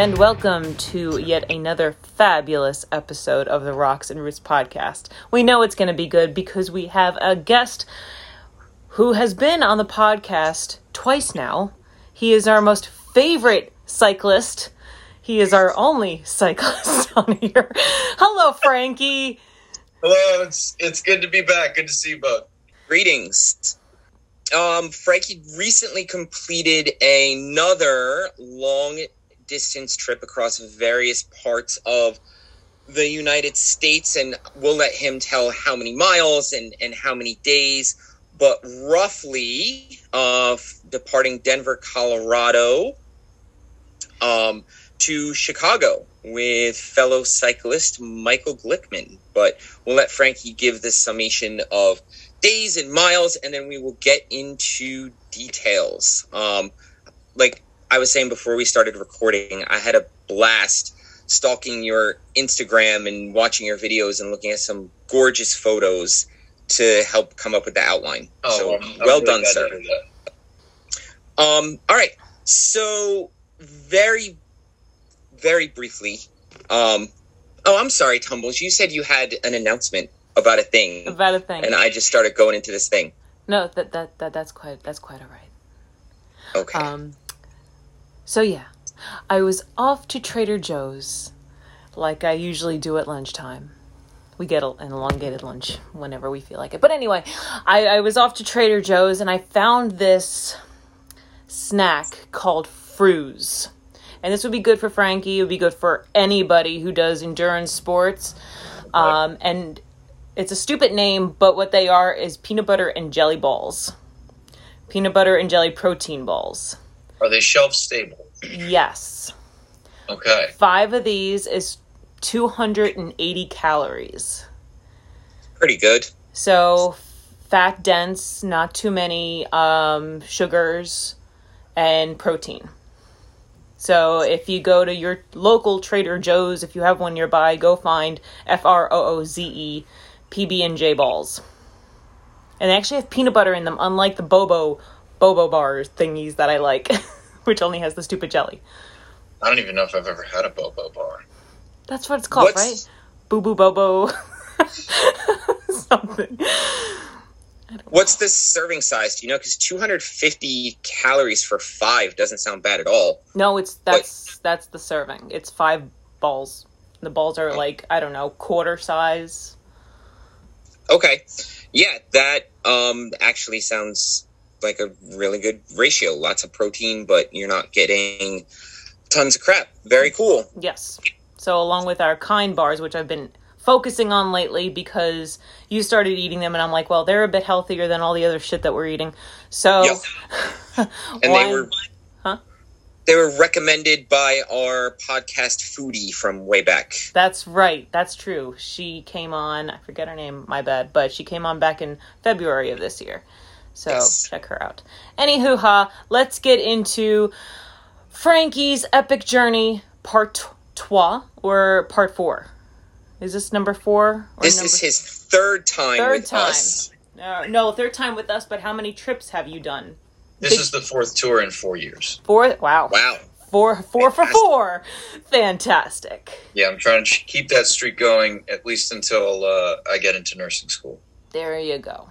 and welcome to yet another fabulous episode of the Rocks and Roots podcast. We know it's going to be good because we have a guest who has been on the podcast twice now. He is our most favorite cyclist. He is our only cyclist on here. Hello, Frankie. Hello, it's it's good to be back. Good to see you both. Greetings. Um, Frankie recently completed another long distance trip across various parts of the United States, and we'll let him tell how many miles and, and how many days, but roughly uh, departing Denver, Colorado um, to Chicago with fellow cyclist Michael Glickman. But we'll let Frankie give the summation of days and miles, and then we will get into details. Um, like I was saying before we started recording, I had a blast stalking your Instagram and watching your videos and looking at some gorgeous photos to help come up with the outline. Oh, so I'm- I'm well done, sir. Um, all right. So very, very briefly. Um, oh, I'm sorry, Tumbles. You said you had an announcement about a thing, About a thing. and I just started going into this thing. no, that, that that that's quite that's quite all right. Okay. Um, so yeah, I was off to Trader Joe's, like I usually do at lunchtime. We get an elongated lunch whenever we feel like it. But anyway, I, I was off to Trader Joe's and I found this snack called Frooze. And this would be good for Frankie. It would be good for anybody who does endurance sports. Um, and it's a stupid name, but what they are is peanut butter and jelly balls. Peanut butter and jelly protein balls. Are they shelf stable? Yes. Okay. Five of these is 280 calories. Pretty good. So fat dense, not too many um, sugars, and protein. So if you go to your local Trader Joe's, if you have one nearby, go find F R O O Z E PB and J balls. And they actually have peanut butter in them, unlike the Bobo Bobo bars thingies that I like, which only has the stupid jelly. I don't even know if I've ever had a Bobo bar. That's what it's called, What's- right? Boo boo bobo. Something. What's the serving size? Do you know? Because 250 calories for five doesn't sound bad at all. No, it's that's that's the serving. It's five balls. The balls are like I don't know quarter size. Okay. Yeah, that um, actually sounds like a really good ratio. Lots of protein, but you're not getting tons of crap. Very cool. Yes. So along with our kind bars, which I've been focusing on lately because you started eating them, and I'm like, well, they're a bit healthier than all the other shit that we're eating. So, Yep. And why- they were Huh? they were recommended by our podcast foodie from way back. That's right. That's true. She came on. I forget her name. My bad. But she came on back in February of this year. So Yes. check her out. Anywho, ha. Let's get into Frankie's epic journey, part trois or part four. Is this number four? Or This number is his third time Third with time. us. Uh, no, third time with us. But how many trips have you done? This is the fourth tour in four years. Four. Wow. Wow. Four. Four for four. Fantastic. Yeah, I'm trying to keep that streak going at least until uh, I get into nursing school. There you go.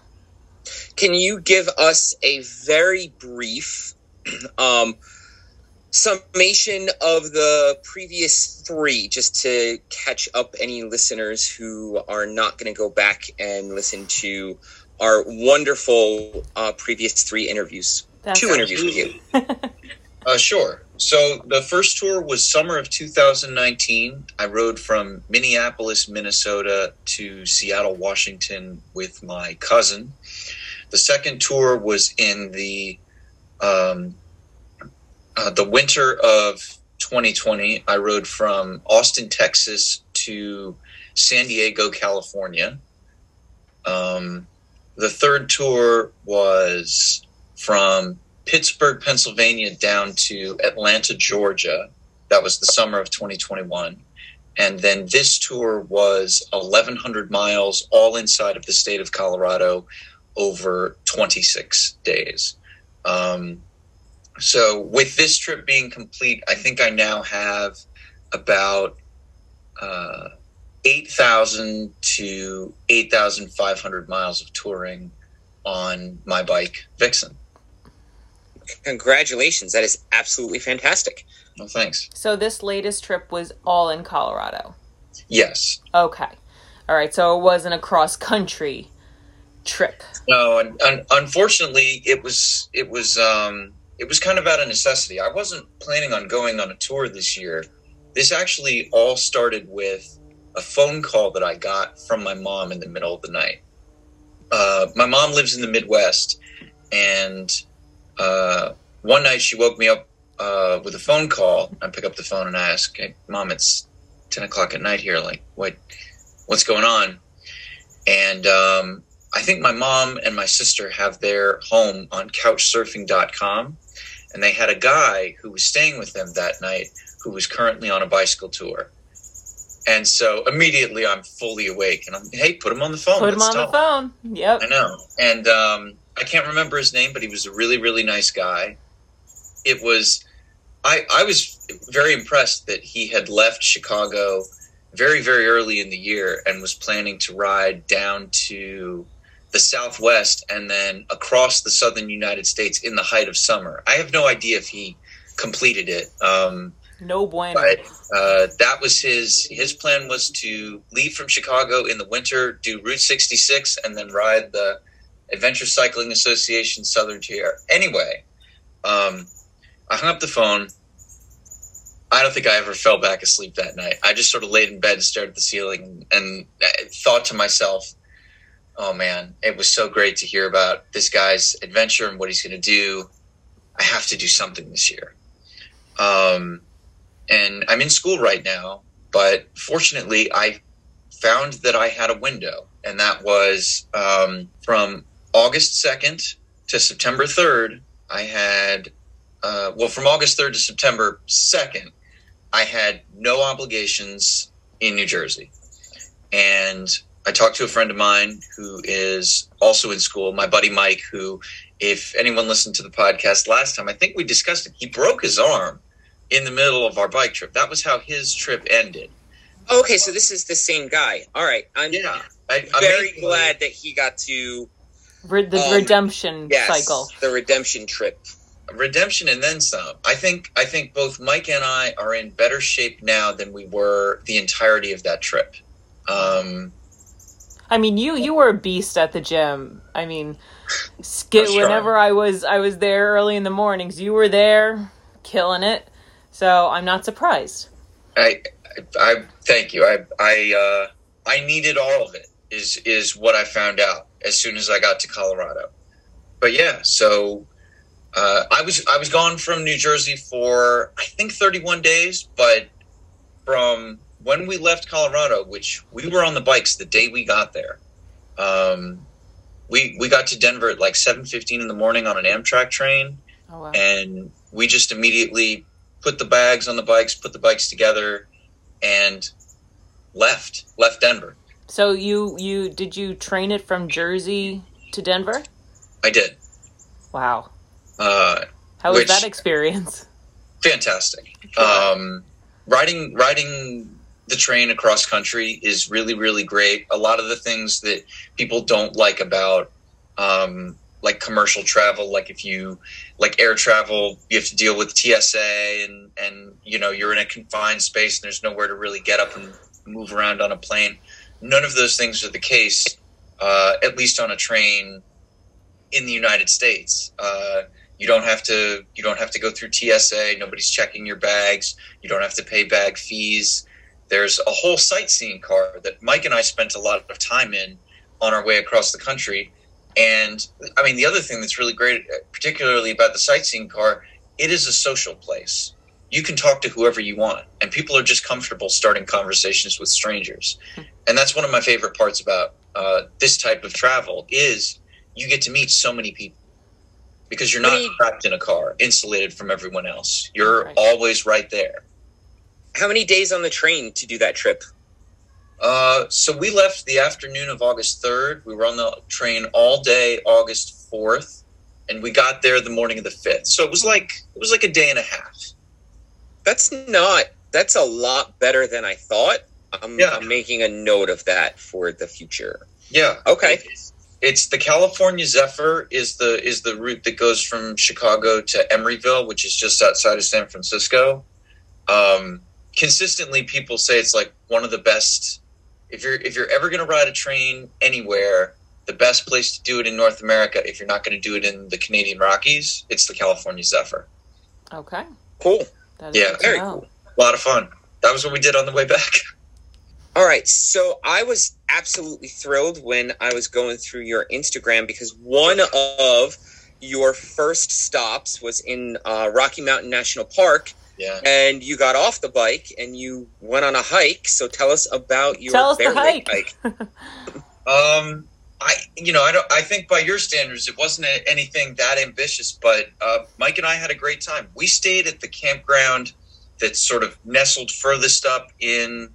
Can you give us a very brief um, summation of the previous three, just to catch up any listeners who are not going to go back and listen to our wonderful uh, previous three interviews? That's Two interviews with you. Uh, sure. So the first tour was summer of 2019. I rode from Minneapolis, Minnesota to Seattle, Washington with my cousin. The second tour was in the um, uh, the winter of 2020. I rode from Austin, Texas to San Diego, California. Um, the third tour was from Pittsburgh, Pennsylvania down to Atlanta, Georgia. That was the summer of 2021. And then this tour was 1,100 miles, all inside of the state of Colorado, over 26 days. Um, so with this trip being complete, I think I now have about uh, eight thousand to eight thousand five hundred miles of touring on my bike, Vixen. Congratulations. That is absolutely fantastic. Well, thanks. So this latest trip was all in Colorado. Yes. Okay. All right. So it wasn't a cross country trip. No, and, unfortunately, it was it was um, it was kind of out of necessity. I wasn't planning on going on a tour this year. This actually all started with a phone call that I got from my mom in the middle of the night. Uh, my mom lives in the Midwest, and uh, one night she woke me up uh, with a phone call. I pick up the phone and I ask, hey, "Mom, it's ten o'clock at night here. Like, what, what's going on?" And um, I think my mom and my sister have their home on Couchsurfing.com, and they had a guy who was staying with them that night who was currently on a bicycle tour. And so immediately I'm fully awake and I'm, hey, put him on the phone. Put him on the phone. Yep. I know. And um, I can't remember his name, but he was a really, really nice guy. It was, I, I was very impressed that he had left Chicago very, very early in the year and was planning to ride down to the Southwest and then across the southern United States in the height of summer. I have no idea if he completed it. Um, No bueno. but uh, that was his his plan was to leave from Chicago in the winter, do Route 66, and then ride the Adventure Cycling Association Southern Tier. Anyway, um, I hung up the phone. I don't think I ever fell back asleep that night. I just sort of laid in bed and stared at the ceiling and thought to myself, "Oh man, it was so great to hear about this guy's adventure and what he's going to do. I have to do something this year." Um, and I'm in school right now, but fortunately, I found that I had a window, and that was um, from August 2nd to September 3rd. I had, uh, well, from August 3rd to September 2nd, I had no obligations in New Jersey. And I talked to a friend of mine who is also in school, my buddy Mike, who, if anyone listened to the podcast last time, I think we discussed it. He broke his arm in the middle of our bike trip. That was how his trip ended. Okay, so this is the same guy. All right. I'm Yeah. I, very amazingly- glad that he got to Re- the Um, redemption yes, cycle. the redemption trip. redemption and then some. I think I think both Mike and I are in better shape now than we were the entirety of that trip. Um, I mean, you you were a beast at the gym. I mean, skit whenever I was I was there early in the mornings. You were there, killing it. So I'm not surprised. I, I, I thank you. I, I, uh, I needed all of it. Is is what I found out as soon as I got to Colorado. But yeah, so uh, I was I was gone from New Jersey for I think 31 days, but from when we left Colorado, which we were on the bikes the day we got there, um, we we got to Denver at like 7:15 in the morning on an Amtrak train Oh wow. and we just immediately put the bags on the bikes, put the bikes together, and left left Denver. So you you did you train it from Jersey to Denver? I did. Wow. Uh, How was Which- that experience? fantastic. Um, riding riding the train across country is really really great. A lot of the things that people don't like about um, like commercial travel, like if you like air travel, you have to deal with TSA and and you know you're in a confined space and there's nowhere to really get up and move around on a plane. None of those things are the case, uh, at least on a train in the United States. Uh, you don't have to you don't have to go through TSA. Nobody's checking your bags. You don't have to pay bag fees. There's a whole sightseeing car that Mike and I spent a lot of time in on our way across the country. And I mean, the other thing that's really great, particularly about the sightseeing car, it is a social place. You can talk to whoever you want, and people are just comfortable starting conversations with strangers. And that's one of my favorite parts about uh, this type of travel is you get to meet so many people because you're not trapped in a car, insulated from everyone else. You're Right. always right there. How many days on the train to do that trip? Uh, so we left the afternoon of August 3rd. We were on the train all day August 4th. and we got there the morning of the fifth. So it was like it was like a day and a half. That's not. That's a lot better than I thought. I'm, Yeah. I'm making a note of that for the future. Yeah. Okay. It's, it's the California Zephyr is the is the route that goes from Chicago to Emeryville, which is just outside of San Francisco. Um, consistently, people say it's like one of the best. If you're if you're ever going to ride a train anywhere, the best place to do it in North America, if you're not going to do it in the Canadian Rockies, it's the California Zephyr. Okay. Cool. That is Yeah, very know. cool. A lot of fun. That was what we did on the way back. All right. So I was absolutely thrilled when I was going through your Instagram because one of your first stops was in uh, Rocky Mountain National Park, Yeah. and you got off the bike and you went on a hike. So tell us about your Tell us the Bear Lake hike. Um, I you know I don't I think by your standards it wasn't anything that ambitious, but uh, Mike and I had a great time. We stayed at the campground that's sort of nestled furthest up in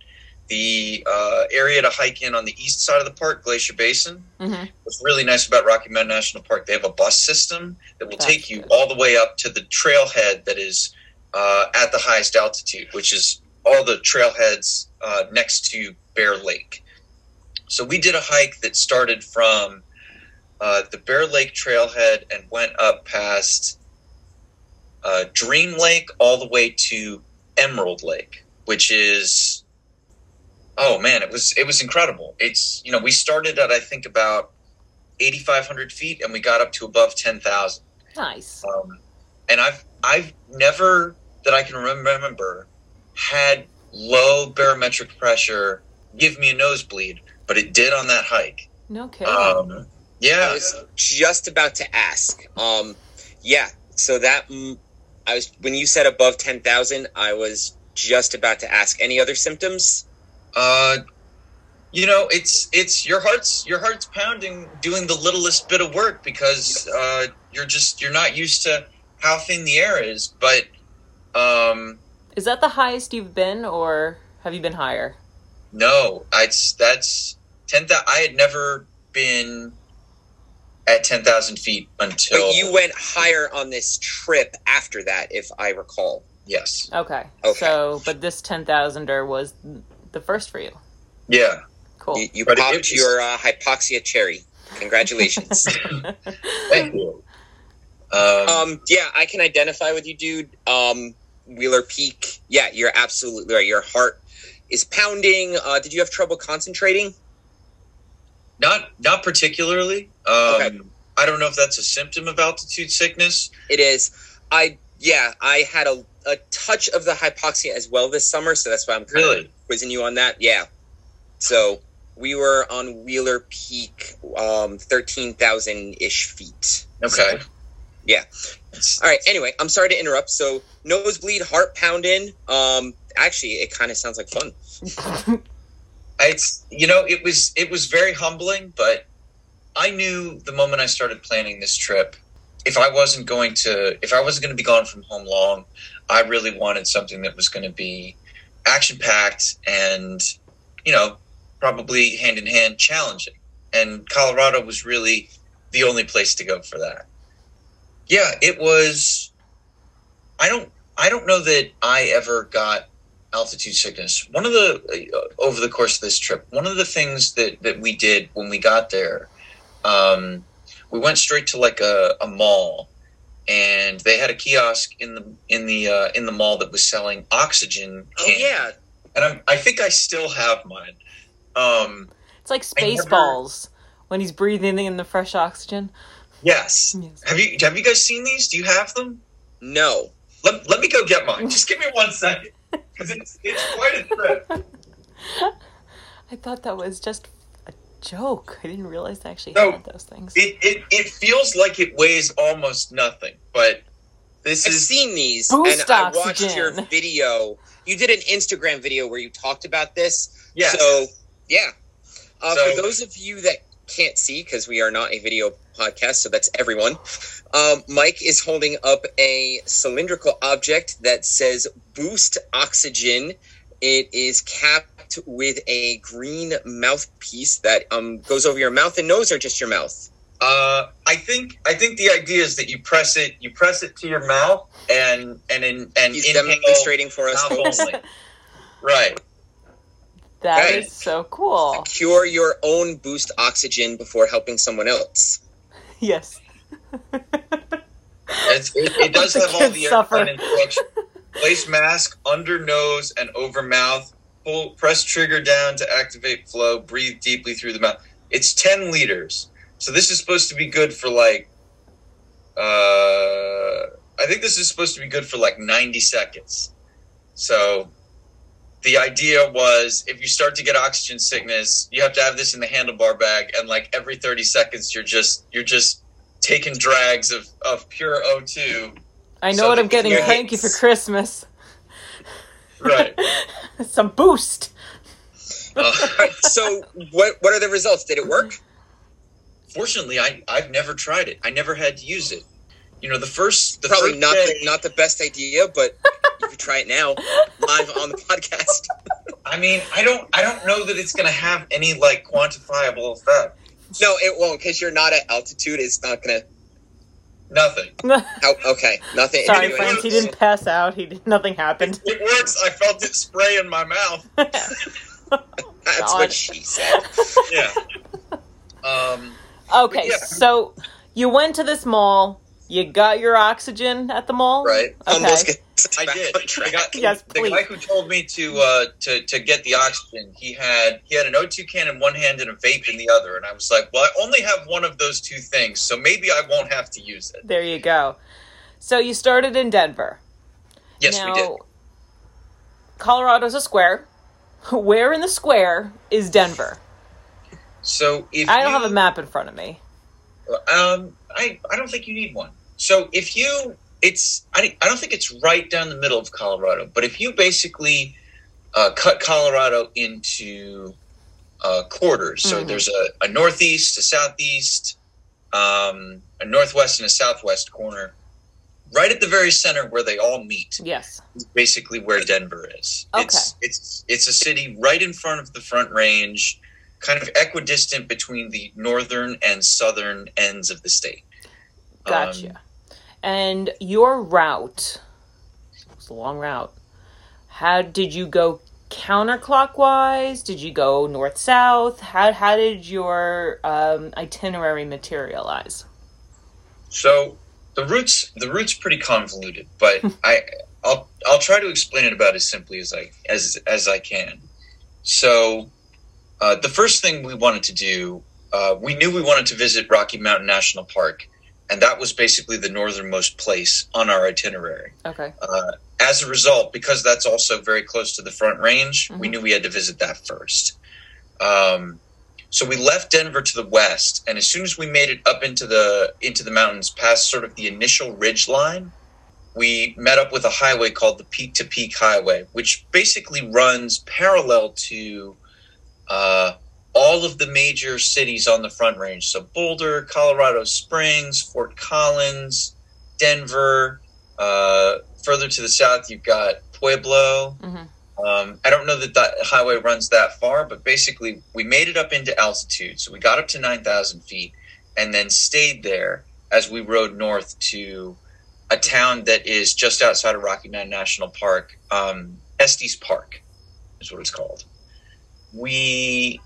the uh, area to hike in on the east side of the park, Glacier Basin. Mhm. What's really nice about Rocky Mountain National Park, they have a bus system that will That's take you good. all the way up to the trailhead that is uh, at the highest altitude, which is all the trailheads uh, next to Bear Lake. So we did a hike that started from uh, the Bear Lake trailhead and went up past uh, Dream Lake all the way to Emerald Lake, which is oh man, it was it was incredible. It's you know we started at I think about eighty five hundred feet and we got up to above ten thousand. Nice. Um, and I've I've never that I can remember had low barometric pressure give me a nosebleed, but it did on that hike. No kidding. Um, I was just about to ask. Um, yeah. So that mm, I was when you said above ten thousand, I was just about to ask. Any other symptoms? uh, you know it's it's your heart's your heart's pounding doing the littlest bit of work because uh, you're just you're not used to how thin the air is. But um, is that the highest you've been, or have you been higher? No, it's that's ten thousand. I had never been at ten thousand feet until But you went higher on this trip after that, if I recall. yes, Okay. Okay. So, but this 10,000er was the first for you. yeah. Cool. You, you popped was- your uh, hypoxia cherry. Congratulations. Thank you. Um, um, yeah, I can identify with you, dude. Um, Wheeler Peak. Yeah, you're absolutely right. Your heart is pounding. Uh, did you have trouble concentrating? not not particularly. Um, Okay. I don't know if that's a symptom of altitude sickness. It is. I yeah, I had a, a touch of the hypoxia as well this summer, so that's why I'm kind Really? of quizzing you on that. Yeah. So we were on Wheeler Peak, um, thirteen thousand ish feet. Okay. Yeah. All right. Anyway, I'm sorry to interrupt. So nosebleed, heart pounding. Um, actually, it kind of sounds like fun. it's you know it was it was very humbling but i knew the moment i started planning this trip if i wasn't going to if i wasn't going to be gone from home long i really wanted something that was going to be action packed and you know probably hand in hand challenging and colorado was really the only place to go for that yeah it was i don't i don't know that i ever got altitude sickness. One of the uh, over the course of this trip, one of the things that that we did when we got there, um, we went straight to like a, a mall, and they had a kiosk in the in the uh, in the mall that was selling oxygen. Oh cans. yeah. and I'm, I think I still have mine. Um, It's like I never- Spaceballs when he's breathing in the fresh oxygen. Yes. Yes. Have you have you guys seen these? Do you have them? No. Let, let me go get mine. Just give me one second, because it's it's quite a trip. I thought that was just a joke. I didn't realize they actually No. had those things. It, it it feels like it weighs almost nothing, but this I've is seen these, Boost and I watched your video. You did an Instagram video where you talked about this. Yes. So yeah. Uh, So- for those of you that can't see, because we are not a video podcast, so that's everyone. Um, Mike is holding up a cylindrical object that says "Boost Oxygen." It is capped with a green mouthpiece that um, goes over your mouth and nose, or just your mouth. Uh, I think I think the idea is that you press it you press it to your mouth and and in, and He's inhale demonstrating for us, mouth only. right. That is so cool. Cure your own boost oxygen before helping someone else. Yes. It's, it, it does have all the suffer. Place mask under nose and over mouth. Pull press trigger down to activate flow. Breathe deeply through the mouth. It's ten liters, so this is supposed to be good for like. Uh, I think this is supposed to be good for like ninety seconds. So, the idea was if you start to get oxygen sickness, you have to have this in the handlebar bag, and like every thirty seconds, you're just you're just taking drags of, of pure O2. I know So what I'm getting. Thank you for Christmas. Right. Some boost. Uh, So, what what are the results? Did it work? fortunately, I, I've never tried it. I never had to use it. You know, the first the Probably first not day, the, not the best idea, but you could try it now live on the podcast. I mean, I don't I don't know that it's going to have any like quantifiable effect. No, it won't because you're not at altitude. It's not gonna. Nothing. How, okay, nothing. Sorry, anyway. friends. He didn't pass out. He did, nothing happened. It works. I felt it spray in my mouth. That's God. what she said. Yeah. Um. okay, Yeah. so you went to this mall. You got your oxygen at the mall, Right. Okay. get I did. I got Yes, the please. guy who told me to uh, to to get the oxygen. He had he had an O2 can in one hand and a vape in the other, and I was like, "Well, I only have one of those two things, so maybe I won't have to use it." There you go. So you started in Denver. Yes, now, we did. Colorado's a square. Where in the square is Denver? So if I don't you, have a map in front of me. Um, I I don't think you need one. So if you, it's I, I don't think it's right down the middle of Colorado, but if you basically uh, cut Colorado into uh, quarters, so Mhm. there's a, a northeast, a southeast, um, a northwest, and a southwest corner. Right at the very center where they all meet Yes. basically where Denver is. Okay. It's it's it's a city right in front of the Front Range, kind of equidistant between the northern and southern ends of the state. Gotcha. Um, and your route it was a long route. How did you go counterclockwise? Did you go north south? How how did your um, itinerary materialize? So the routes the route's pretty convoluted, but I I'll I'll try to explain it about as simply as I as as I can. So uh, the first thing we wanted to do, uh, we knew we wanted to visit Rocky Mountain National Park, and that was basically the northernmost place on our itinerary. Okay. Uh, as a result, because that's also very close to the Front Range, we Mhm. knew we had to visit that first. Um, so we left Denver to the west, and as soon as we made it up into the into the mountains, past sort of the initial ridge line, we met up with a highway called the Peak to Peak Highway, which basically runs parallel to uh, all of the major cities on the Front Range. So Boulder, Colorado Springs, Fort Collins, Denver. Uh, further to the south, you've got Pueblo. Mhm. Um, I don't know that that highway runs that far, but basically, we made it up into altitude. So we got up to 9,000 feet and then stayed there as we rode north to a town that is just outside of Rocky Mountain National Park. Um, Estes Park is what it's called. We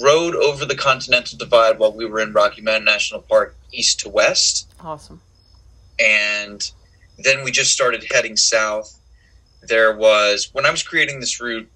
rode over the Continental Divide while we were in Rocky Mountain National Park, east to west Awesome. and then we just started heading south. There was when I was creating this route,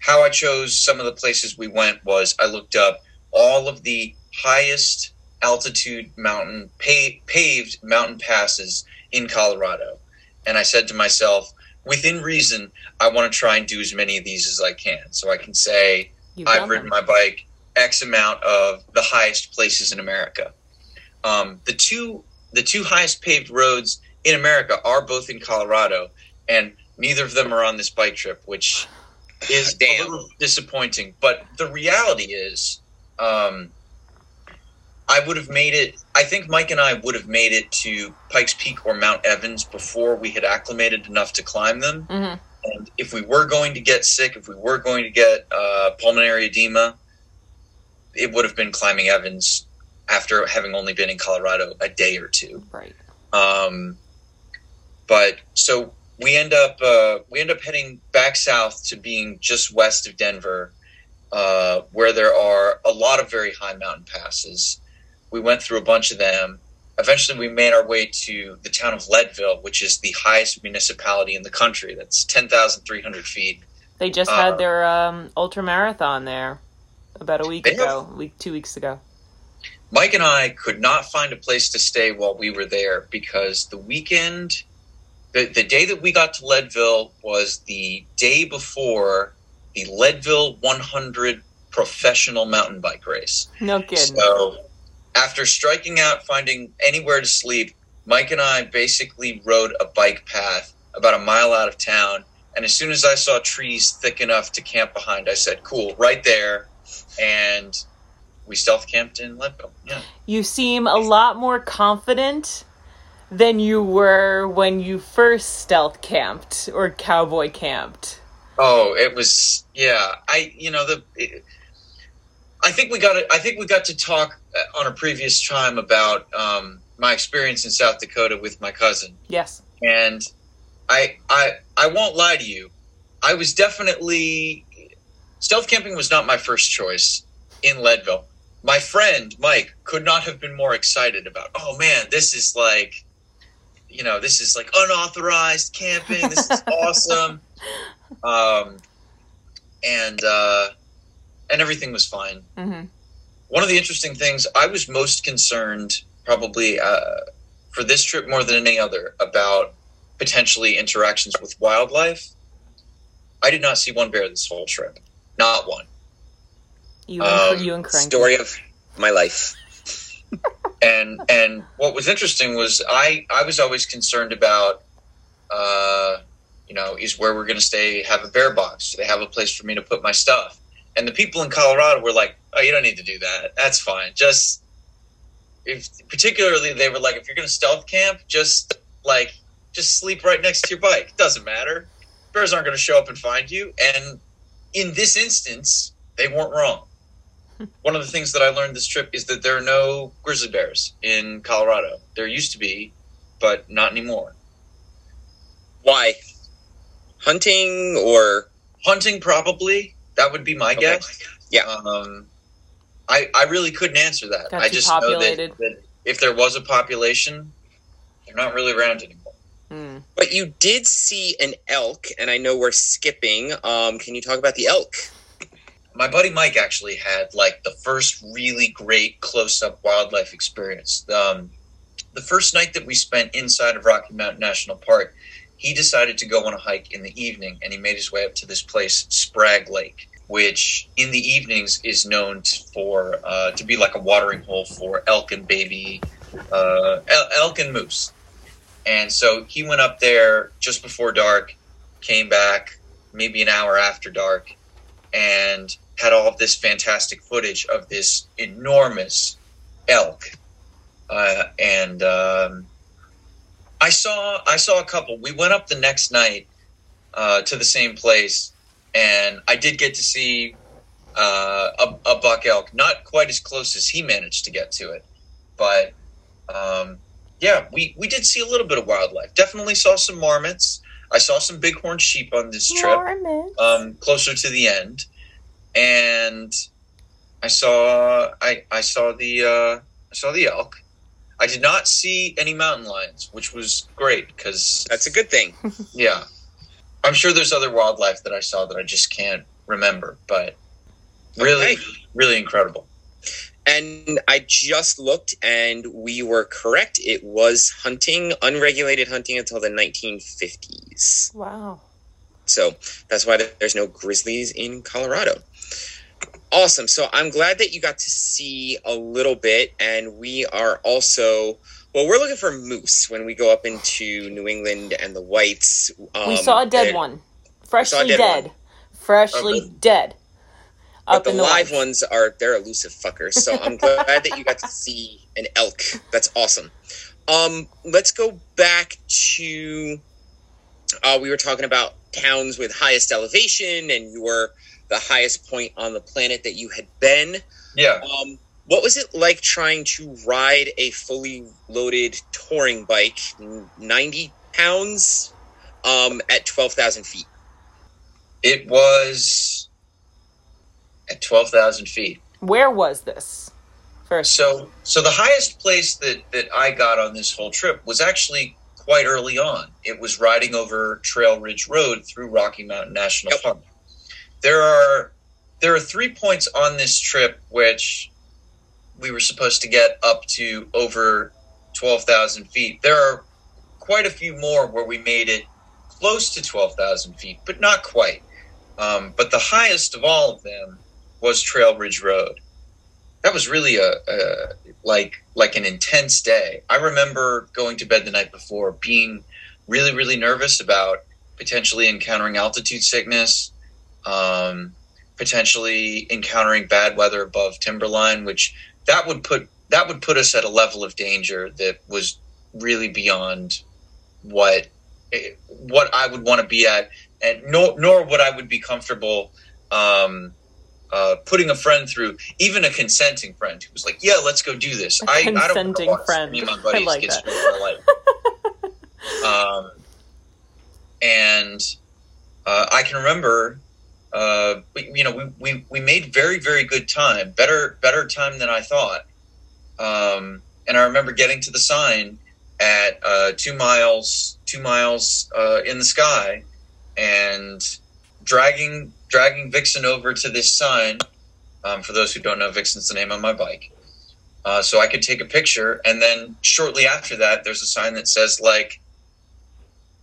how I chose some of the places we went was I looked up all of the highest altitude mountain pa- paved mountain passes in Colorado, and I said to myself, within reason, I want to try and do as many of these as I can, so I can say You've I've ridden them. my bike X amount of the highest places in America. Um, the two the two highest paved roads in America are both in Colorado, and neither of them are on this bike trip, which is Damn. a little disappointing. But the reality is, um, I would have made it. I think Mike and I would have made it to Pikes Peak or Mount Evans before we had acclimated enough to climb them. Mhm. And if we were going to get sick, if we were going to get uh, pulmonary edema, it would have been climbing Evans after having only been in Colorado a day or two. Right. Um, but so we end up uh, we end up heading back south to being just west of Denver, uh, where there are a lot of very high mountain passes. We went through a bunch of them. Eventually, we made our way to the town of Leadville, which is the highest municipality in the country. That's ten thousand three hundred feet. They just Uh, had their um, ultra marathon there about a week They ago, week two weeks ago. Mike and I could not find a place to stay while we were there because the weekend, the, the day that we got to Leadville was the day before the Leadville 100 professional mountain bike race. No kidding. So, after striking out, finding anywhere to sleep, Mike and I basically rode a bike path about a mile out of town. And as soon as I saw trees thick enough to camp behind, I said, "Cool, right there." And we stealth camped in Leadville. Yeah. You seem a lot more confident than you were when you first stealth camped or cowboy camped. Oh, it was yeah. I you know the. It, I think we got to, I think we got to talk uh, on a previous time about um, my experience in South Dakota with my cousin, Yes. and I I I won't lie to you. I was definitely stealth camping was not my first choice in Leadville. My friend Mike could not have been more excited about. Oh man, this is like, you know, this is like unauthorized camping. This is awesome. Um, and uh, and everything was fine. hmm One of the interesting things I was most concerned, probably uh, for this trip more than any other, about potentially interactions with wildlife. I did not see one bear this whole trip, not one. You and Um, you and Cranky. Story of my life. and and what was interesting was I I was always concerned about uh you know is where we're going to stay have a bear box? Do they have a place for me to put my stuff? And the people in Colorado were like oh you don't need to do that. That's fine. Just if particularly they were like if you're going to stealth camp just like just sleep right next to your bike. Doesn't matter. Bears aren't going to show up and find you. And in this instance they weren't wrong one of the things that I learned this trip is that there are no grizzly bears in Colorado. There used to be, but not anymore. Why? Hunting or Hunting, probably. That would be my Okay. guess. Yeah. Um, I I really couldn't answer that. Got I just populated. know that, that if there was a population, they're not really around anymore. Mm. But you did see an elk, and I know we're skipping. Um, can you talk about the elk? my buddy Mike actually had like the first really great close-up wildlife experience. Um, the first night that we spent inside of Rocky Mountain National Park, he decided to go on a hike in the evening, and he made his way up to this place, Sprague Lake, which in the evenings is known for uh, to be like a watering hole for elk and baby uh, elk and moose. And so he went up there just before dark, came back maybe an hour after dark, and had all of this fantastic footage of this enormous elk. Uh, and um, I saw I saw a couple. We went up the next night uh, to the same place, and I did get to see uh, a, a buck elk. Not quite as close as he managed to get to it, but um, yeah, we we did see a little bit of wildlife. Definitely saw some marmots. I saw some bighorn sheep on this trip Mormons. um, closer to the end, and I saw I I saw the uh, I saw the elk. I did not see any mountain lions, which was great because That's a good thing. yeah, I'm sure there's other wildlife that I saw that I just can't remember, but really, Okay. really incredible. And I just looked, and we were correct. It was hunting, unregulated hunting until the 1950s. wow. So that's why there's no grizzlies in Colorado. Awesome. So I'm glad that you got to see a little bit, and we are also well. We're looking for moose when we go up into New England and the whites. Um, we saw a dead one. Freshly dead dead. one. Freshly Okay. dead. But the in the live woods. ones are they're elusive fuckers. So I'm glad that you got to see an elk. That's awesome. Um, let's go back to uh, we were talking about towns with highest elevation, and you were the highest point on the planet that you had been. Yeah, Um, what was it like trying to ride a fully loaded touring bike, ninety pounds, um, at twelve thousand feet? It was at twelve thousand feet. Where was this? First. So, so the highest place that that I got on this whole trip was actually quite early on. It was riding over Trail Ridge Road through Rocky Mountain National Yep. Park. There are there are three points on this trip which we were supposed to get up to over twelve thousand feet. There are quite a few more where we made it close to twelve thousand feet, but not quite. Um, but the highest of all of them was Trail Ridge Road. That was really a, a like like an intense day. I remember going to bed the night before being really really nervous about potentially encountering altitude sickness, um, potentially encountering bad weather above timberline, which that would put that would put us at a level of danger that was really beyond what what I would want to be at, and nor nor would I would be comfortable. Um, uh, putting a friend through, even a consenting friend who was like, "Yeah, let's go do this." A I, I don't consenting wanna watch friend. Me and my I buddies like get that. straight for life. um, and uh, I can remember, uh, we, you know, we, we, we made very very good time, better better time than I thought. Um, and I remember getting to the sign at uh, two miles two miles uh, in the sky, and dragging dragging Vixen over to this sign. Um, for those who don't know, Vixen's the name on my bike. Uh, so I could take a picture, and then shortly after that, there's a sign that says like,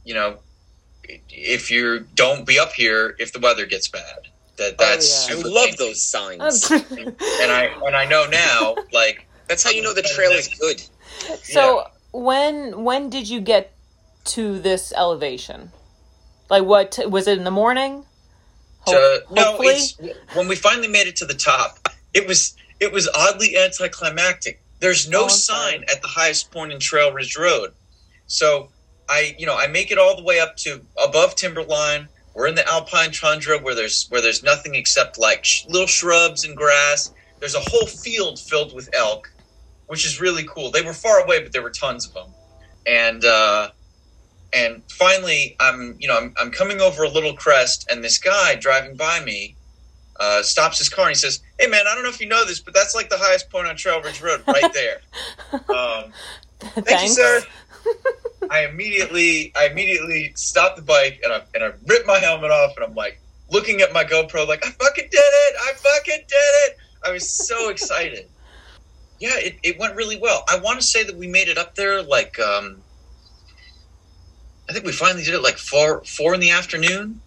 you know, if you don't be up here if the weather gets bad. That that's yeah. I love dangerous. those signs. And I and I know now, like That's how you know the trail is good. so when when did you get to this elevation? Like what was it in the morning? Ho- no, it's when we finally made it to the top. It was it was oddly anticlimactic. There's no Oh, sorry. sign at the highest point in Trail Ridge Road, so I you know I make it all the way up to above timberline. We're in the alpine tundra where there's where there's nothing except like sh- little shrubs and grass. There's a whole field filled with elk, which is really cool. They were far away, but there were tons of them. And uh, and finally, I'm you know I'm, I'm coming over a little crest, and this guy driving by me uh, stops his car and he says, "Hey man, I don't know if you know this, but that's like the highest point on Trail Ridge Road, right there." um, thank you, sir. I immediately I immediately stop the bike and I and I rip my helmet off and I'm like looking at my GoPro like I fucking did it! I fucking did it! I was so excited. Yeah, it, it went really well. I want to say that we made it up there like um I think we finally did it like four four in the afternoon.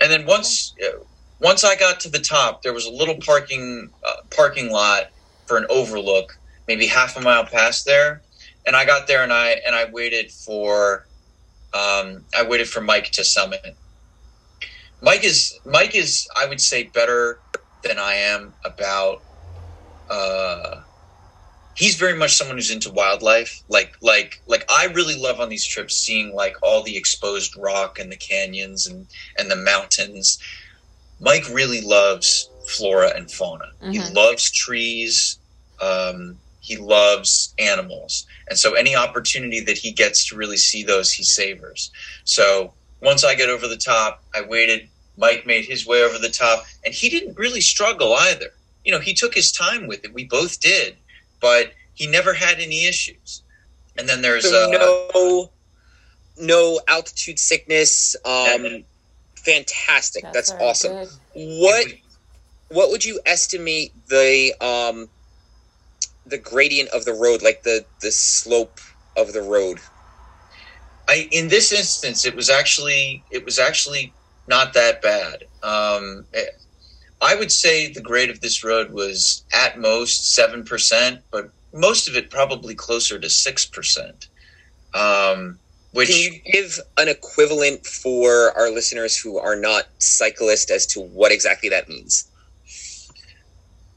And then once uh, once I got to the top, there was a little parking uh, parking lot for an overlook, maybe half a mile past there and I got there and I and I waited for um, I waited for Mike to summit. Mike is Mike is I would say better than I am about. Uh, he's very much someone who's into wildlife. Like like like I really love on these trips seeing like all the exposed rock and the canyons and and the mountains. Mike really loves flora and fauna. He Mhm. loves trees. Um, he loves animals and so any opportunity that he gets to really see those he savors so once i get over the top i waited mike made his way over the top and he didn't really struggle either you know he took his time with it we both did but he never had any issues and then there's So uh, no, no altitude sickness. Um, fantastic. That's, very awesome. good. What what would you estimate the um the gradient of the road, like the the slope of the road? I in this instance it was actually it was actually not that bad. Um, eh, I would say the grade of this road was at most seven percent, but most of it probably closer to six percent. Um, which Can you give an equivalent for our listeners who are not cyclists as to what exactly that means?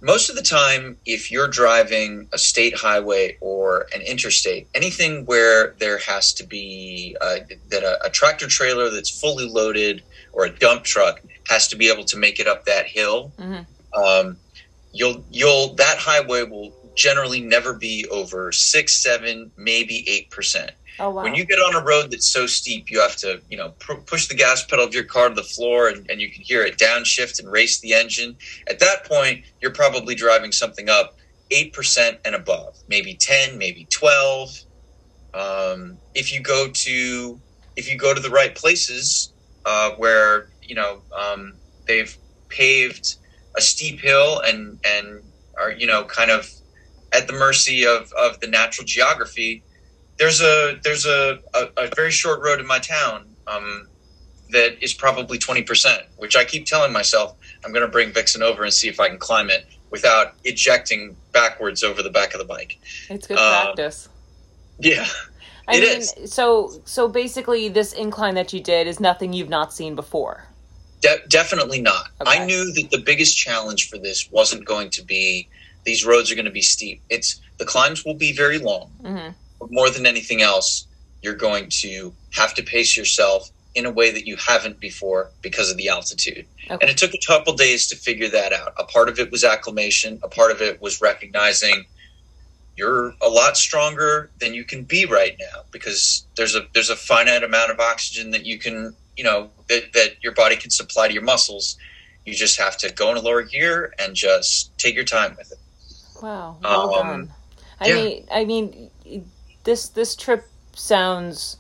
most of the time, if you're driving a state highway or an interstate, anything where there has to be uh, that a, a tractor trailer that's fully loaded or a dump truck has to be able to make it up that hill. Mhm. Um, you'll you'll that highway will generally never be over six, seven, maybe eight percent. Oh wow. When you get on a road that's so steep, you have to, you know, pr- push the gas pedal of your car to the floor and, and you can hear it downshift and race the engine. At that point, you're probably driving something up 8% and above, maybe 10, maybe 12. Um, if you go to, if you go to the right places uh, where, you know, um, they've paved a steep hill and, and are, you know, kind of at the mercy of, of the natural geography, there's a there's a, a, a, very short road in my town um, that is probably 20%, which I keep telling myself I'm going to bring Vixen over and see if I can climb it without ejecting backwards over the back of the bike. It's good uh, practice. Yeah. I it mean, is. so so basically, this incline that you did is nothing you've not seen before. De- definitely not. Okay. I knew that the biggest challenge for this wasn't going to be these roads are going to be steep. It's the climbs will be very long. hmm more than anything else, you're going to have to pace yourself in a way that you haven't before because of the altitude. Okay. And it took a couple days to figure that out. A part of it was acclimation, a part of it was recognizing you're a lot stronger than you can be right now because there's a there's a finite amount of oxygen that you can, you know, that, that your body can supply to your muscles. You just have to go in a lower gear and just take your time with it. Wow, well Um, done. I yeah. mean, I mean, this this trip sounds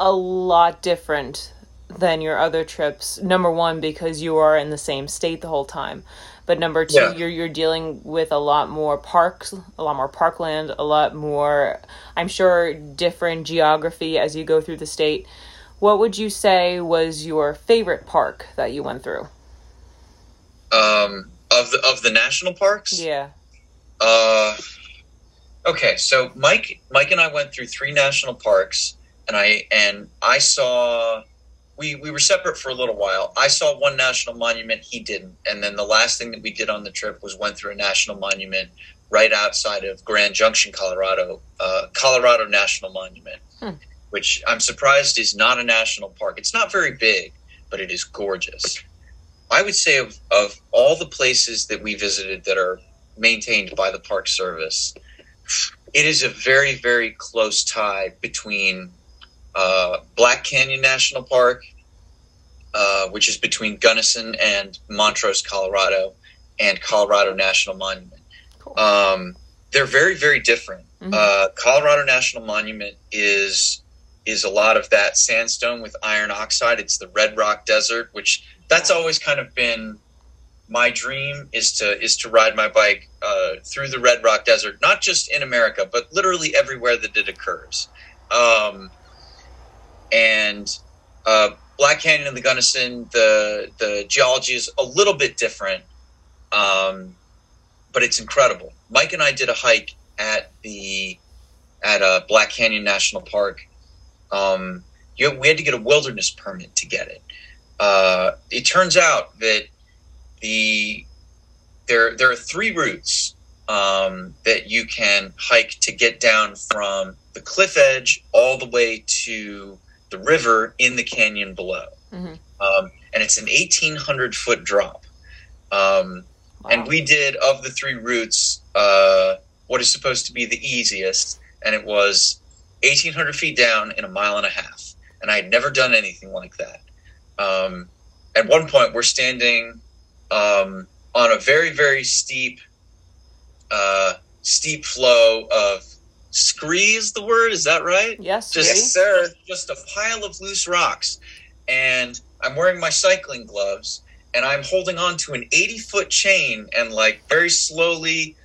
a lot different than your other trips. Number one, because you are in the same state the whole time, but number two, Yeah. you're you're dealing with a lot more parks, a lot more parkland, a lot more. I'm sure different geography as you go through the state. What would you say was your favorite park that you went through? Um, of the of the national parks, Yeah. Uh, okay, so Mike, Mike and I went through three national parks, and I and I saw. We we were separate for a little while. I saw one national monument. He didn't, and then the last thing that we did on the trip was went through a national monument right outside of Grand Junction, Colorado, uh, Colorado National Monument, Hmm. Which I'm surprised is not a national park. It's not very big, but it is gorgeous. I would say of, of all the places that we visited that are maintained by the Park Service, it is a very, very close tie between uh, Black Canyon National Park, uh, which is between Gunnison and Montrose, Colorado, and Colorado National Monument. Cool. Um, they're very, very different. Mhm. Uh, Colorado National Monument is is a lot of that sandstone with iron oxide. It's the Red Rock Desert, which that's always kind of been my dream is to is to ride my bike uh, through the Red Rock Desert, not just in America, but literally everywhere that it occurs. Um, and uh, Black Canyon and the Gunnison, the the geology is a little bit different, um, but it's incredible. Mike and I did a hike at the at uh, Black Canyon National Park. Um, you, we had to get a wilderness permit to get it. Uh, it turns out that the there there are three routes um, that you can hike to get down from the cliff edge all the way to the river in the canyon below, Mhm. um, and it's an eighteen hundred foot drop. Um, Wow. and we did of the three routes uh, what is supposed to be the easiest, and it was eighteen hundred feet down in a mile and a half, and I had never done anything like that. Um, at one point, we're standing um, on a very very steep uh, steep flow of scree is the word is that right yes, just? Yes, sir. just a pile of loose rocks and i'm wearing my cycling gloves and i'm holding on to an 80 foot chain and like very slowly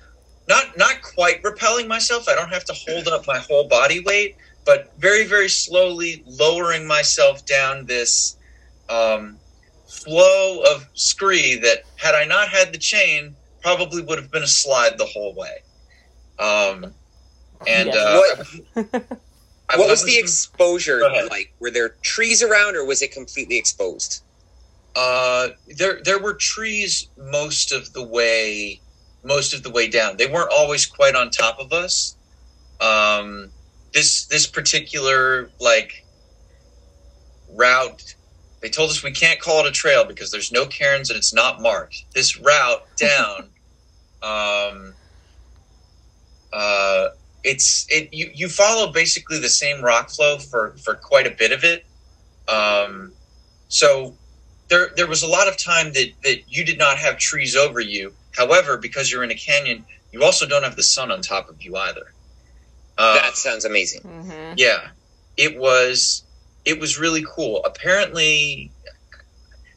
not not quite repelling myself i don't have to hold up my whole body weight but very very slowly lowering myself down this um, flow of scree that had i not had the chain probably would have been a slide the whole way um, and Yes. uh, What- I What was wasn't- the exposure like? Were there trees around, or was it completely exposed? Uh, there there were trees most of the way most of the way down. They weren't always quite on top of us. Um, this this particular like route, they told us we can't call it a trail because there's no cairns and it's not marked. This route down Um, uh, it's it you, you follow basically the same rock flow for for quite a bit of it. Um, so there there was a lot of time that that you did not have trees over you. However, because you're in a canyon, you also don't have the sun on top of you either. Uh, that sounds amazing. Mm-hmm. yeah, it was it was really cool. Apparently,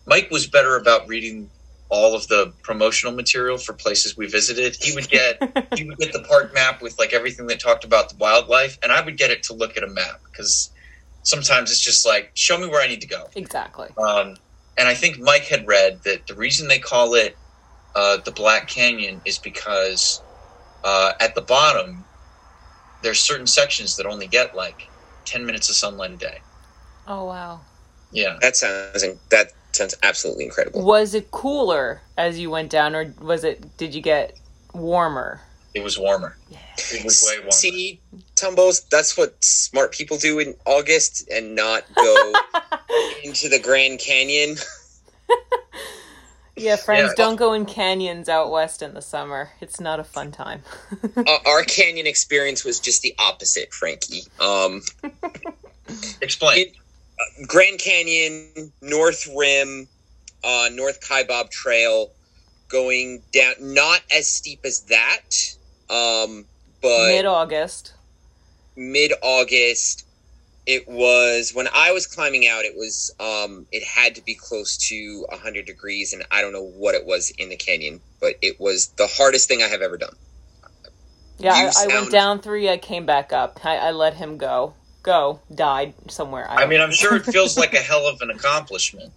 Mike was better about reading all of the promotional material for places we visited. He would get he would get the park map with like everything that talked about the wildlife, and I would get it to look at a map because sometimes it's just like show me where I need to go. exactly. Um, and I think Mike had read that the reason they call it uh, the Black Canyon is because uh, at the bottom there's certain sections that only get like ten minutes of sunlight a day. Oh wow. Yeah, that sounds that sounds absolutely incredible. Was it cooler as you went down, or was it? Did you get warmer? It was warmer. Yeah. It was way warmer. See, Tumbos, that's what smart people do in August and not go into the Grand Canyon. Yeah, friends, Yeah. don't go in canyons out west in the summer. It's not a fun time. uh, our canyon experience was just the opposite, Frankie. Um, Explain. It- Grand Canyon, North Rim, uh, North Kaibab Trail, going down, not as steep as that, um, but Mid August. mid August. It was when I was climbing out. It was um, it had to be close to hundred degrees, and I don't know what it was in the canyon, but it was the hardest thing I have ever done. Yeah, You I, I went down three. I came back up. I, I let him go. Go. Died somewhere. I mean, I'm sure it feels like a hell of an accomplishment.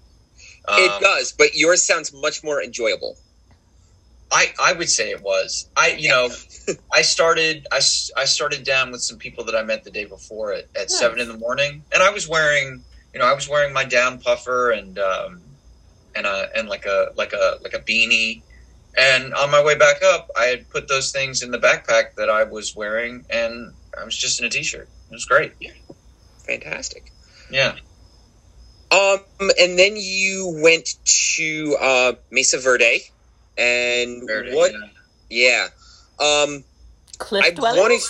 Um, it does, but yours sounds much more enjoyable. I, I would say it was. I you know I started I, I started down with some people that I met the day before at, at Nice. seven in the morning, and I was wearing you know I was wearing my down puffer and um, and a and like a like a like a beanie, and on my way back up, I had put those things in the backpack that I was wearing, and I was just in a t-shirt. It was great. yeah Fantastic. Yeah, Um, and then you went to uh, Mesa Verde, and Verde, what? yeah. Yeah. Um, Cliff I dwellings. wanted-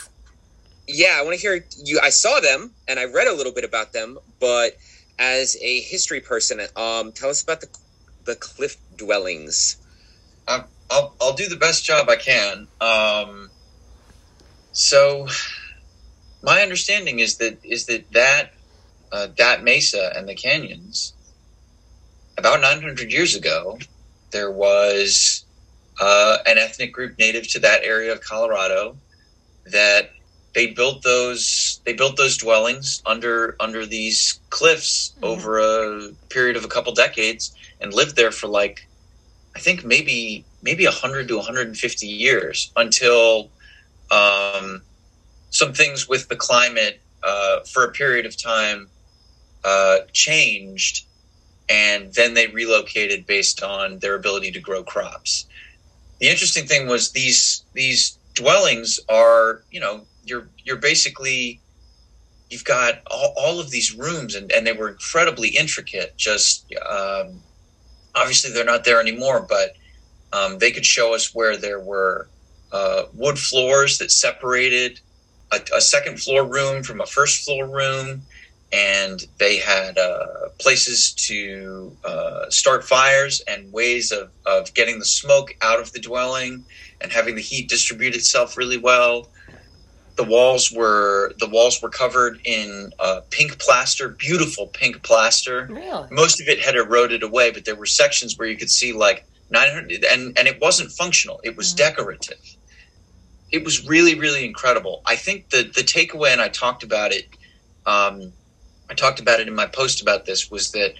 yeah, I want to hear you. I saw them and I read a little bit about them, but as a history person, um, tell us about the the cliff dwellings. I'll I'll do the best job I can. Um, so, my understanding is that is that that uh, that mesa and the canyons, about 900 years ago, there was uh, an ethnic group native to that area of Colorado that they built those they built those dwellings under under these cliffs Mhm. over a period of a couple decades and lived there for like I think maybe maybe 100 to 150 years until um, some things with the climate uh, for a period of time uh, changed, and then they relocated based on their ability to grow crops. The interesting thing was these these dwellings are you know you're you're basically you've got all, all of these rooms and, and they were incredibly intricate just um, obviously they're not there anymore, but um, they could show us where there were uh, wood floors that separated a, a second floor room from a first floor room, and they had uh, places to uh, start fires and ways of, of getting the smoke out of the dwelling and having the heat distribute itself really well. The walls were the walls were covered in uh, pink plaster, beautiful pink plaster Really? most of it had eroded away, but there were sections where you could see like 900, and, and it wasn't functional, it was Mhm. decorative. It was really, really incredible. I think the, the takeaway, and I talked about it, um, I talked about it in my post about this, was that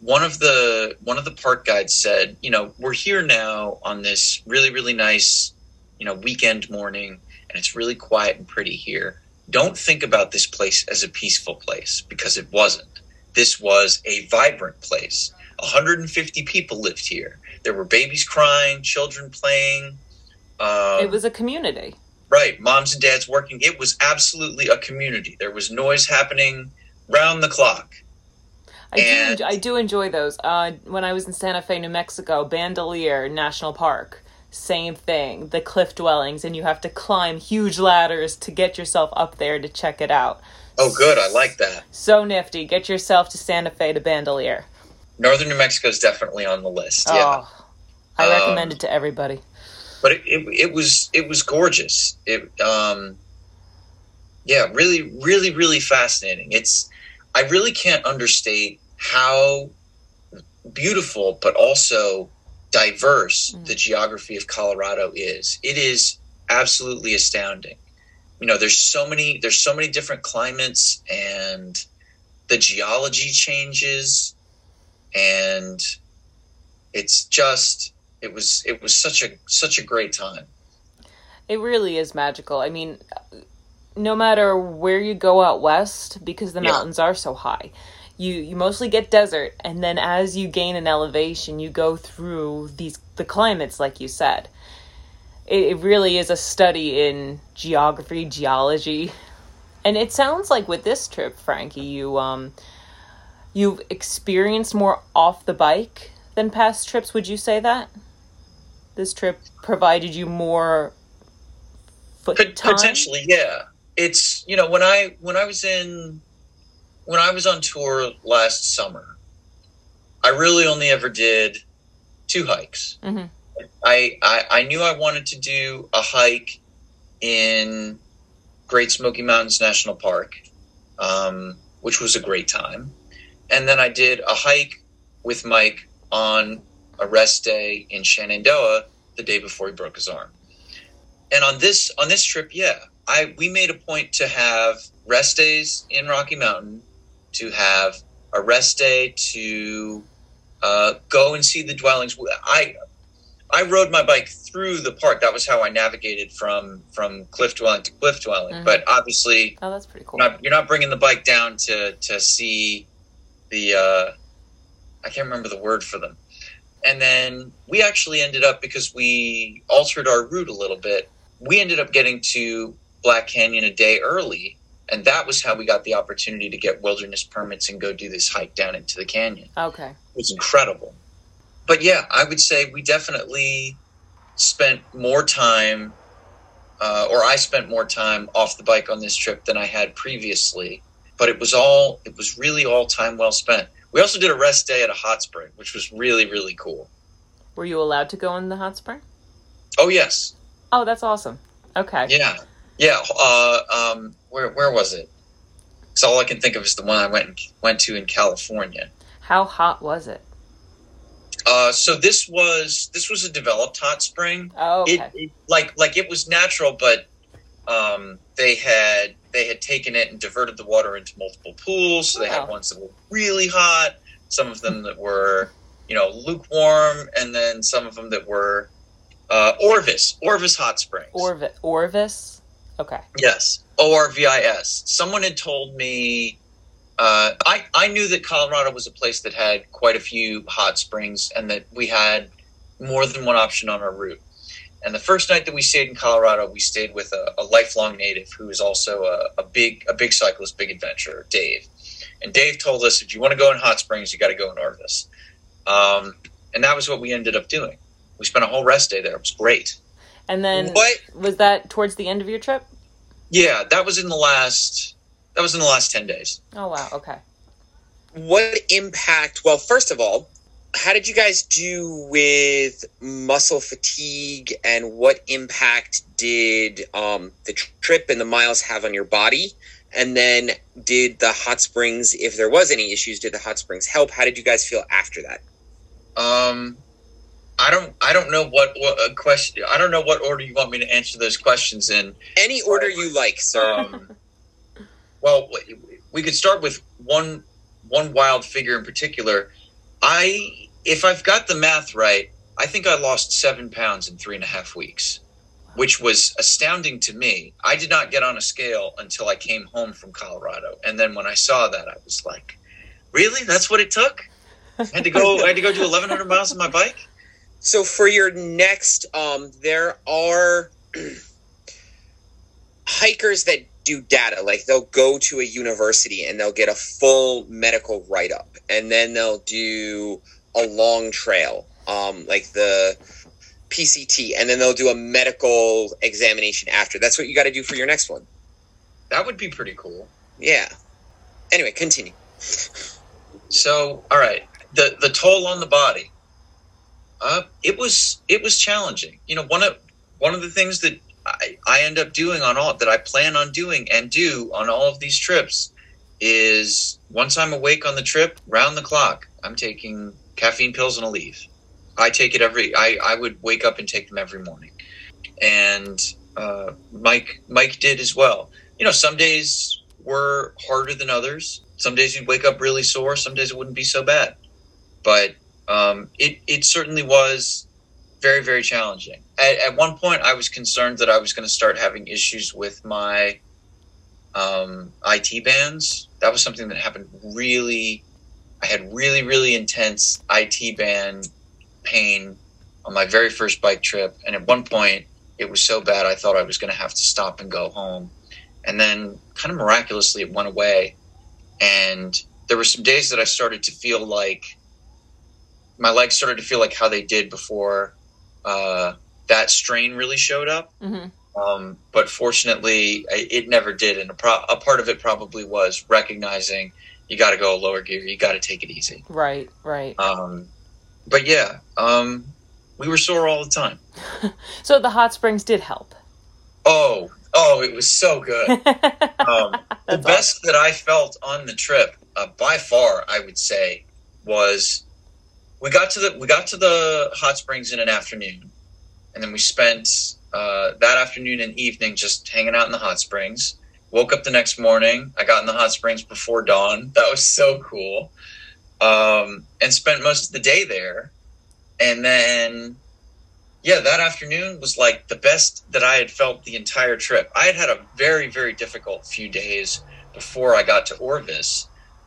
one of the one of the park guides said, you know, we're here now on this really, really nice, you know, weekend morning, and it's really quiet and pretty here. Don't think about this place as a peaceful place because it wasn't this was a vibrant place. 150 people lived here. There were babies crying, children playing. Um, it was a community. right, moms and dads working. It was absolutely a community. There was noise happening round the clock. I And- do. I do enjoy those. Uh, when I was in Santa Fe, New Mexico, Bandelier National Park. same thing. The cliff dwellings, and you have to climb huge ladders to get yourself up there to check it out. Oh, good. I like that. So nifty. Get yourself to Santa Fe to Bandelier. Northern New Mexico is definitely on the list. Yeah. Oh, I Um, recommend it to everybody. but it, it, it was it was gorgeous. It um, yeah, really, really, really fascinating. It's I really can't understate how beautiful, but also diverse Mm. the geography of Colorado is. It is absolutely astounding. You know, there's so many there's so many different climates, and the geology changes, and it's just it was it was such a such a great time. It really is magical. I mean, no matter where you go out west, because the Yeah. mountains are so high, you you mostly get desert, and then as you gain an elevation, you go through these the climates, like you said. It, it really is a study in geography, geology, and it sounds like with this trip, Frankie, you um you've experienced more off the bike than past trips. Would you say that this trip provided you more foot Pot- time? potentially yeah it's you know when i when i was in when i was on tour last summer i really only ever did two hikes. Mhm. I, I i knew i wanted to do a hike in great smoky mountains national park um, which was a great time. And then i did a hike with mike on a rest day in shenandoah the day before he broke his arm. And on this on this trip yeah i we made a point to have rest days in rocky mountain to have a rest day to uh, go and see the dwellings i i rode my bike through the park that was how i navigated from from cliff dwelling to cliff dwelling Mhm. but obviously Oh, that's pretty cool. you're not, you're not bringing the bike down to to see the uh, I can't remember the word for them. And then we actually ended up because we altered our route a little bit. We ended up getting to Black Canyon a day early, and that was how we got the opportunity to get wilderness permits and go do this hike down into the canyon. Okay. It was incredible. But yeah, I would say we definitely spent more time, uh, or I spent more time off the bike on this trip than I had previously. But it was all, it was really all time well spent. We also did a rest day at a hot spring, which was really, really cool. Were you allowed to go in the hot spring? Oh, yes. Oh, that's awesome. Okay. Yeah. Yeah. Uh, um, where, where was it? Because all I can think of is the one I went, went to in California. How hot was it? Uh, so this was this was a developed hot spring. Oh, okay. it, it like like it was natural, but um, they had they had taken it and diverted the water into multiple pools. So they Wow. had ones that were really hot, some of them that were you know lukewarm, and then some of them that were uh, Orvis Orvis hot springs. Orvis. Orvis. Okay. Yes, O R V I S. Someone had told me. Uh, I I knew that Colorado was a place that had quite a few hot springs, and that we had more than one option on our route. And the first night that we stayed in Colorado, we stayed with a, a lifelong native who is also a, a big a big cyclist, big adventurer, Dave. And Dave told us if you want to go in hot springs, you got to go in Orvis. Um, and that was what we ended up doing. We spent a whole rest day there. It was great. And then What was that towards the end of your trip? Yeah, that was in the last. That was in the last ten days. Oh wow. Okay. what impact? Well, first of all, how did you guys do with muscle fatigue, and what impact did um, the trip and the miles have on your body? And then, did the hot springs, if there was any issues, did the hot springs help? How did you guys feel after that? Um, I don't. I don't know what, what question. I don't know what order you want me to answer those questions in. Any order you like, sir. Um, well, we could start with one one wild figure in particular. I, if I've got the math right, I think I lost seven pounds in three and a half weeks, which was astounding to me. I did not get on a scale until I came home from Colorado, and then when I saw that, I was like, "Really? That's what it took." I had to go. I had to go do 1,100 miles on my bike. So for your next, um, there are hikers that do data. Like they'll go to a university and they'll get a full medical write up, and then they'll do a long trail. Um, like the PCT, and then they'll do a medical examination after. That's what you got to do for your next one. That would be pretty cool. Yeah. Anyway, continue. So, all right, the the toll on the body. Uh, it was it was challenging. You know, one of one of the things that I, I end up doing on all that I plan on doing and do on all of these trips is once I'm awake on the trip, round the clock, I'm taking caffeine pills and Aleve. I take it every. I I would wake up and take them every morning, and uh, Mike Mike did as well. You know, some days were harder than others. Some days you'd wake up really sore. Some days it wouldn't be so bad, but um, it it certainly was very very challenging. At, at one point, I was concerned that I was going to start having issues with my um, IT bands. That was something that happened really. I had really really intense IT band pain on my very first bike trip, and at one point it was so bad I thought I was going to have to stop and go home. And then, kind of miraculously, it went away. And there were some days that I started to feel like my legs started to feel like how they did before uh, that strain really showed up. Mhm. Um, but fortunately, I- it never did. And a, pro- a part of it probably was recognizing you got to go lower gear, you got to take it easy. Right, right. Um, but yeah, um, we were sore all the time. So the hot springs did help. Oh, oh, it was so good. Um, the best that I felt on the trip, uh, by far, I would say, was we got to the we got to the hot springs in an afternoon, and then we spent uh, that afternoon and evening just hanging out in the hot springs. Woke up the next morning. I got in the hot springs before dawn. That was so cool. Um, and spent most of the day there. And then, yeah, that afternoon was like the best that I had felt the entire trip. I had had a very, very difficult few days before I got to Orvis.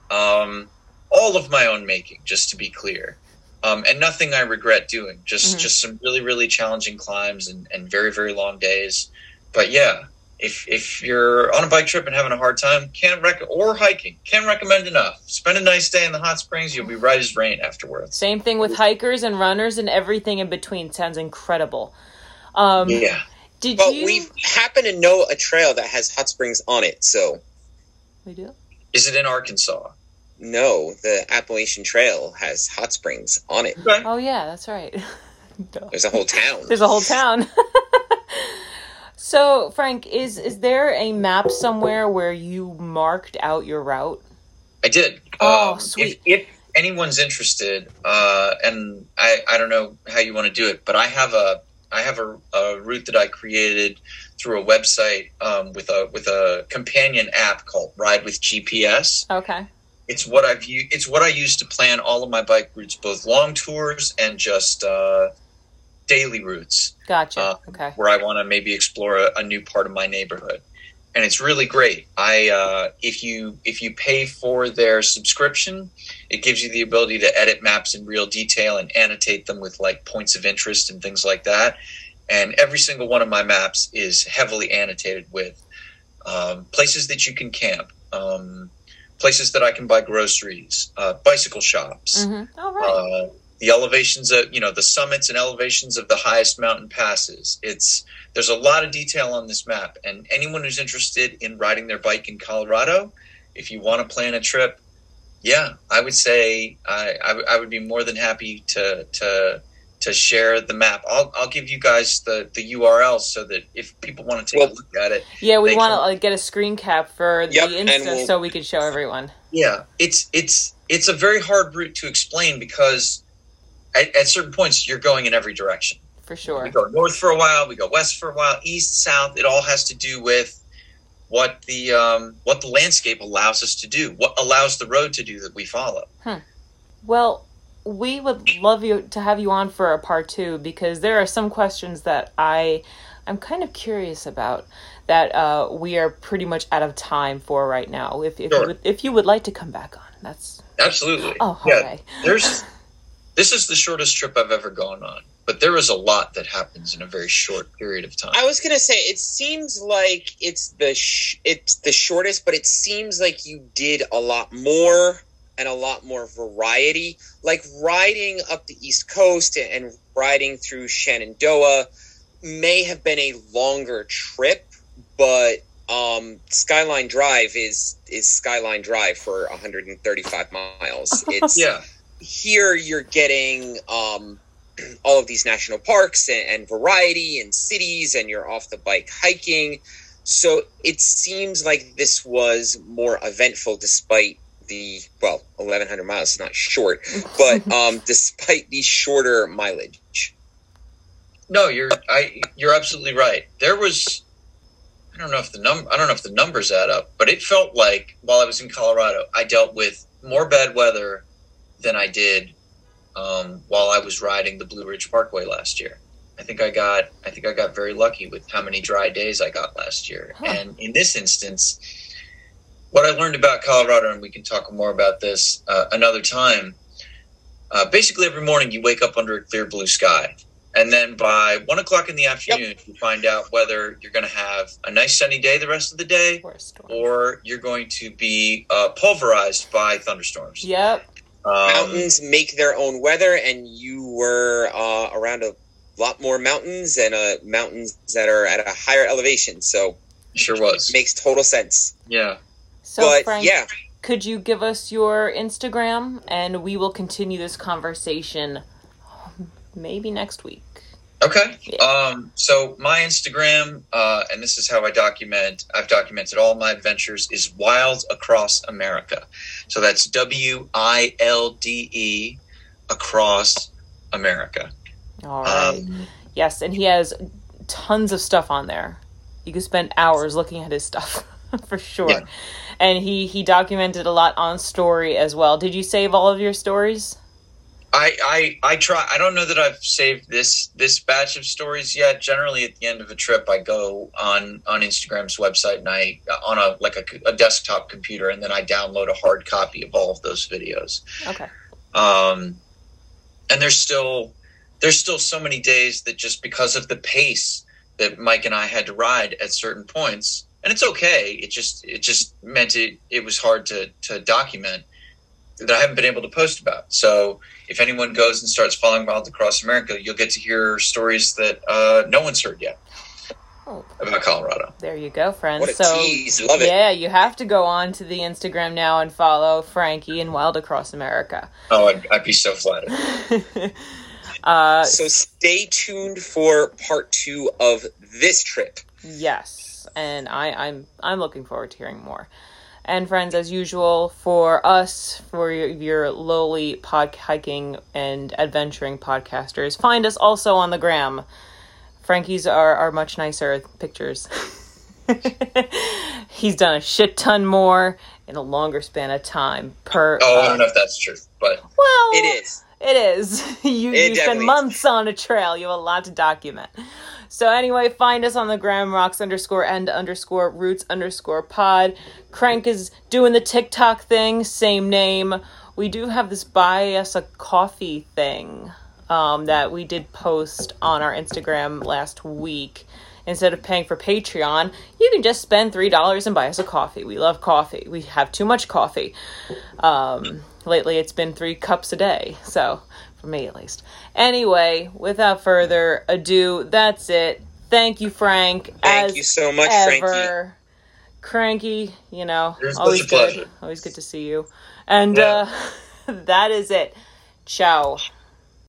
Um, all of my own making, just to be clear. Um, and nothing I regret doing. Just Mhm. just some really, really challenging climbs and, and very, very long days. But yeah, if if you're on a bike trip and having a hard time, can't rec or hiking, can't recommend enough. Spend a nice day in the hot springs, you'll be right as rain afterwards. Same thing with hikers and runners and everything in between. Sounds incredible. Um, Yeah. Did But you? we happen to know a trail that has hot springs on it, so We do. Is it in Arkansas? No, the Appalachian Trail has hot springs on it. Okay. Oh yeah, that's right. Duh. There's a whole town. There's a whole town. so, Frank, is is there a map somewhere where you marked out your route? I did. Oh, Um, sweet. If, if anyone's interested, uh, and I, I don't know how you want to do it, but I have a I have a, a route that I created through a website um, with a with a companion app called Ride with GPS. Okay. It's what I've it's what I use to plan all of my bike routes, both long tours and just uh, daily routes Gotcha. Uh, okay. where I want to maybe explore a, a new part of my neighborhood. And it's really great. I uh, if you if you pay for their subscription, it gives you the ability to edit maps in real detail and annotate them with like points of interest and things like that. And every single one of my maps is heavily annotated with um, places that you can camp, um, places that I can buy groceries, uh, bicycle shops, hmm All right. uh, the elevations of you know the summits and elevations of the highest mountain passes it's there's a lot of detail on this map and anyone who's interested in riding their bike in colorado if you want to plan a trip yeah i would say i I would be more than happy to to to share the map i'll i'll give you guys the the url so that if people want to take Well- a look at it yeah, we want to like, get a screen cap for Yep, the and Insta we'll- so we can show everyone. Yeah, it's it's it's a very hard route to explain because at, at certain points you're going in every direction. For sure. We go north for a while, we go west for a while, east, south. It all has to do with what the um, what the landscape allows us to do, what allows the road to do that we follow. Well, we would love you to have you on for a part two because there are some questions that I I'm kind of curious about that uh, we are pretty much out of time for right now. If if, you would, if you would like to come back on, that's Absolutely. oh yeah. hooray. There's this is the shortest trip I've ever gone on, but there is a lot that happens in a very short period of time. I was gonna say it seems like it's the sh- it's the shortest, but it seems like you did a lot more and a lot more variety. Like riding up the East Coast and riding through Shenandoah may have been a longer trip, but um, Skyline Drive is is Skyline Drive for 135 miles. It's Yeah. here you're getting um, all of these national parks and, and variety and cities, and you're off the bike hiking. So it seems like this was more eventful, despite the well, 1100 miles is not short, but um, despite the shorter mileage. No, you're I you're absolutely right. There was I don't know if the num I don't know if the numbers add up, but it felt like while I was in Colorado, I dealt with more bad weather than I did um, while I was riding the Blue Ridge Parkway last year. I think I got I think I got very lucky with how many dry days I got last year. Huh. And in this instance, what I learned about Colorado, and we can talk more about this uh, another time. Uh, basically, every morning you wake up under a clear blue sky, and then by one o'clock in the afternoon, you find out whether you're going to have a nice sunny day the rest of the day, Or or you're going to be uh, pulverized by thunderstorms. Yep. Um, mountains make their own weather, and you were uh, around a lot more mountains and uh, mountains that are at a higher elevation. So sure was. it makes total sense. Yeah. So but Frank, yeah, could you give us your Instagram and we will continue this conversation maybe next week. Okay. Yeah. Um, so my Instagram, uh, and this is how I document. I've documented all my adventures. Is Wilde Across America. So that's W I L D E across America. All right. Um, yes, and he has tons of stuff on there. You could spend hours looking at his stuff for sure. Yeah. And he he documented a lot on story as well. Did you save all of your stories? I, I I try. I don't know that I've saved this this batch of stories yet. Generally, at the end of a trip, I go on on Instagram's website and I on a like a, a desktop computer, and then I download a hard copy of all of those videos. Okay. um, and there's still there's still so many days that just because of the pace that Mike and I had to ride at certain points, and it's okay. It just it just meant it it was hard to to document that I haven't been able to post about. So if anyone goes and starts following Wilde Across America, you'll get to hear stories that uh, no one's heard yet Oh, about Colorado. there you go, friends. what a so tease! Love it. yeah, you have to go on to the Instagram now and follow Frankie and Wilde Across America. Oh, I'd, I'd be so flattered. uh, So stay tuned for part two of this trip. Yes, and I, I'm I'm looking forward to hearing more. And friends, as usual, for us, for your, your lowly pod hiking and adventuring podcasters, find us also on the gram. Frankie's are, are much nicer pictures. He's done a shit ton more in a longer span of time per. Oh, I don't know if that's true, but well, It is. it is. you It you spend definitely is. months on a trail. You have a lot to document. So anyway, find us on the gram rocks underscore end underscore roots underscore pod. Crank is doing the TikTok thing, same name. We do have this buy us a coffee thing um, that we did post on our Instagram last week. Instead of paying for Patreon, you can just spend three dollars and buy us a coffee. We love coffee. We have too much coffee. Um, lately, it's been three cups a day. So, for me at least. Anyway, without further ado, that's it. Thank you, Frank. Thank you so much, Frankie. ever. Cranky, you know, always good. pleasure. Always good to see you. And Yeah. uh, that is it. Ciao.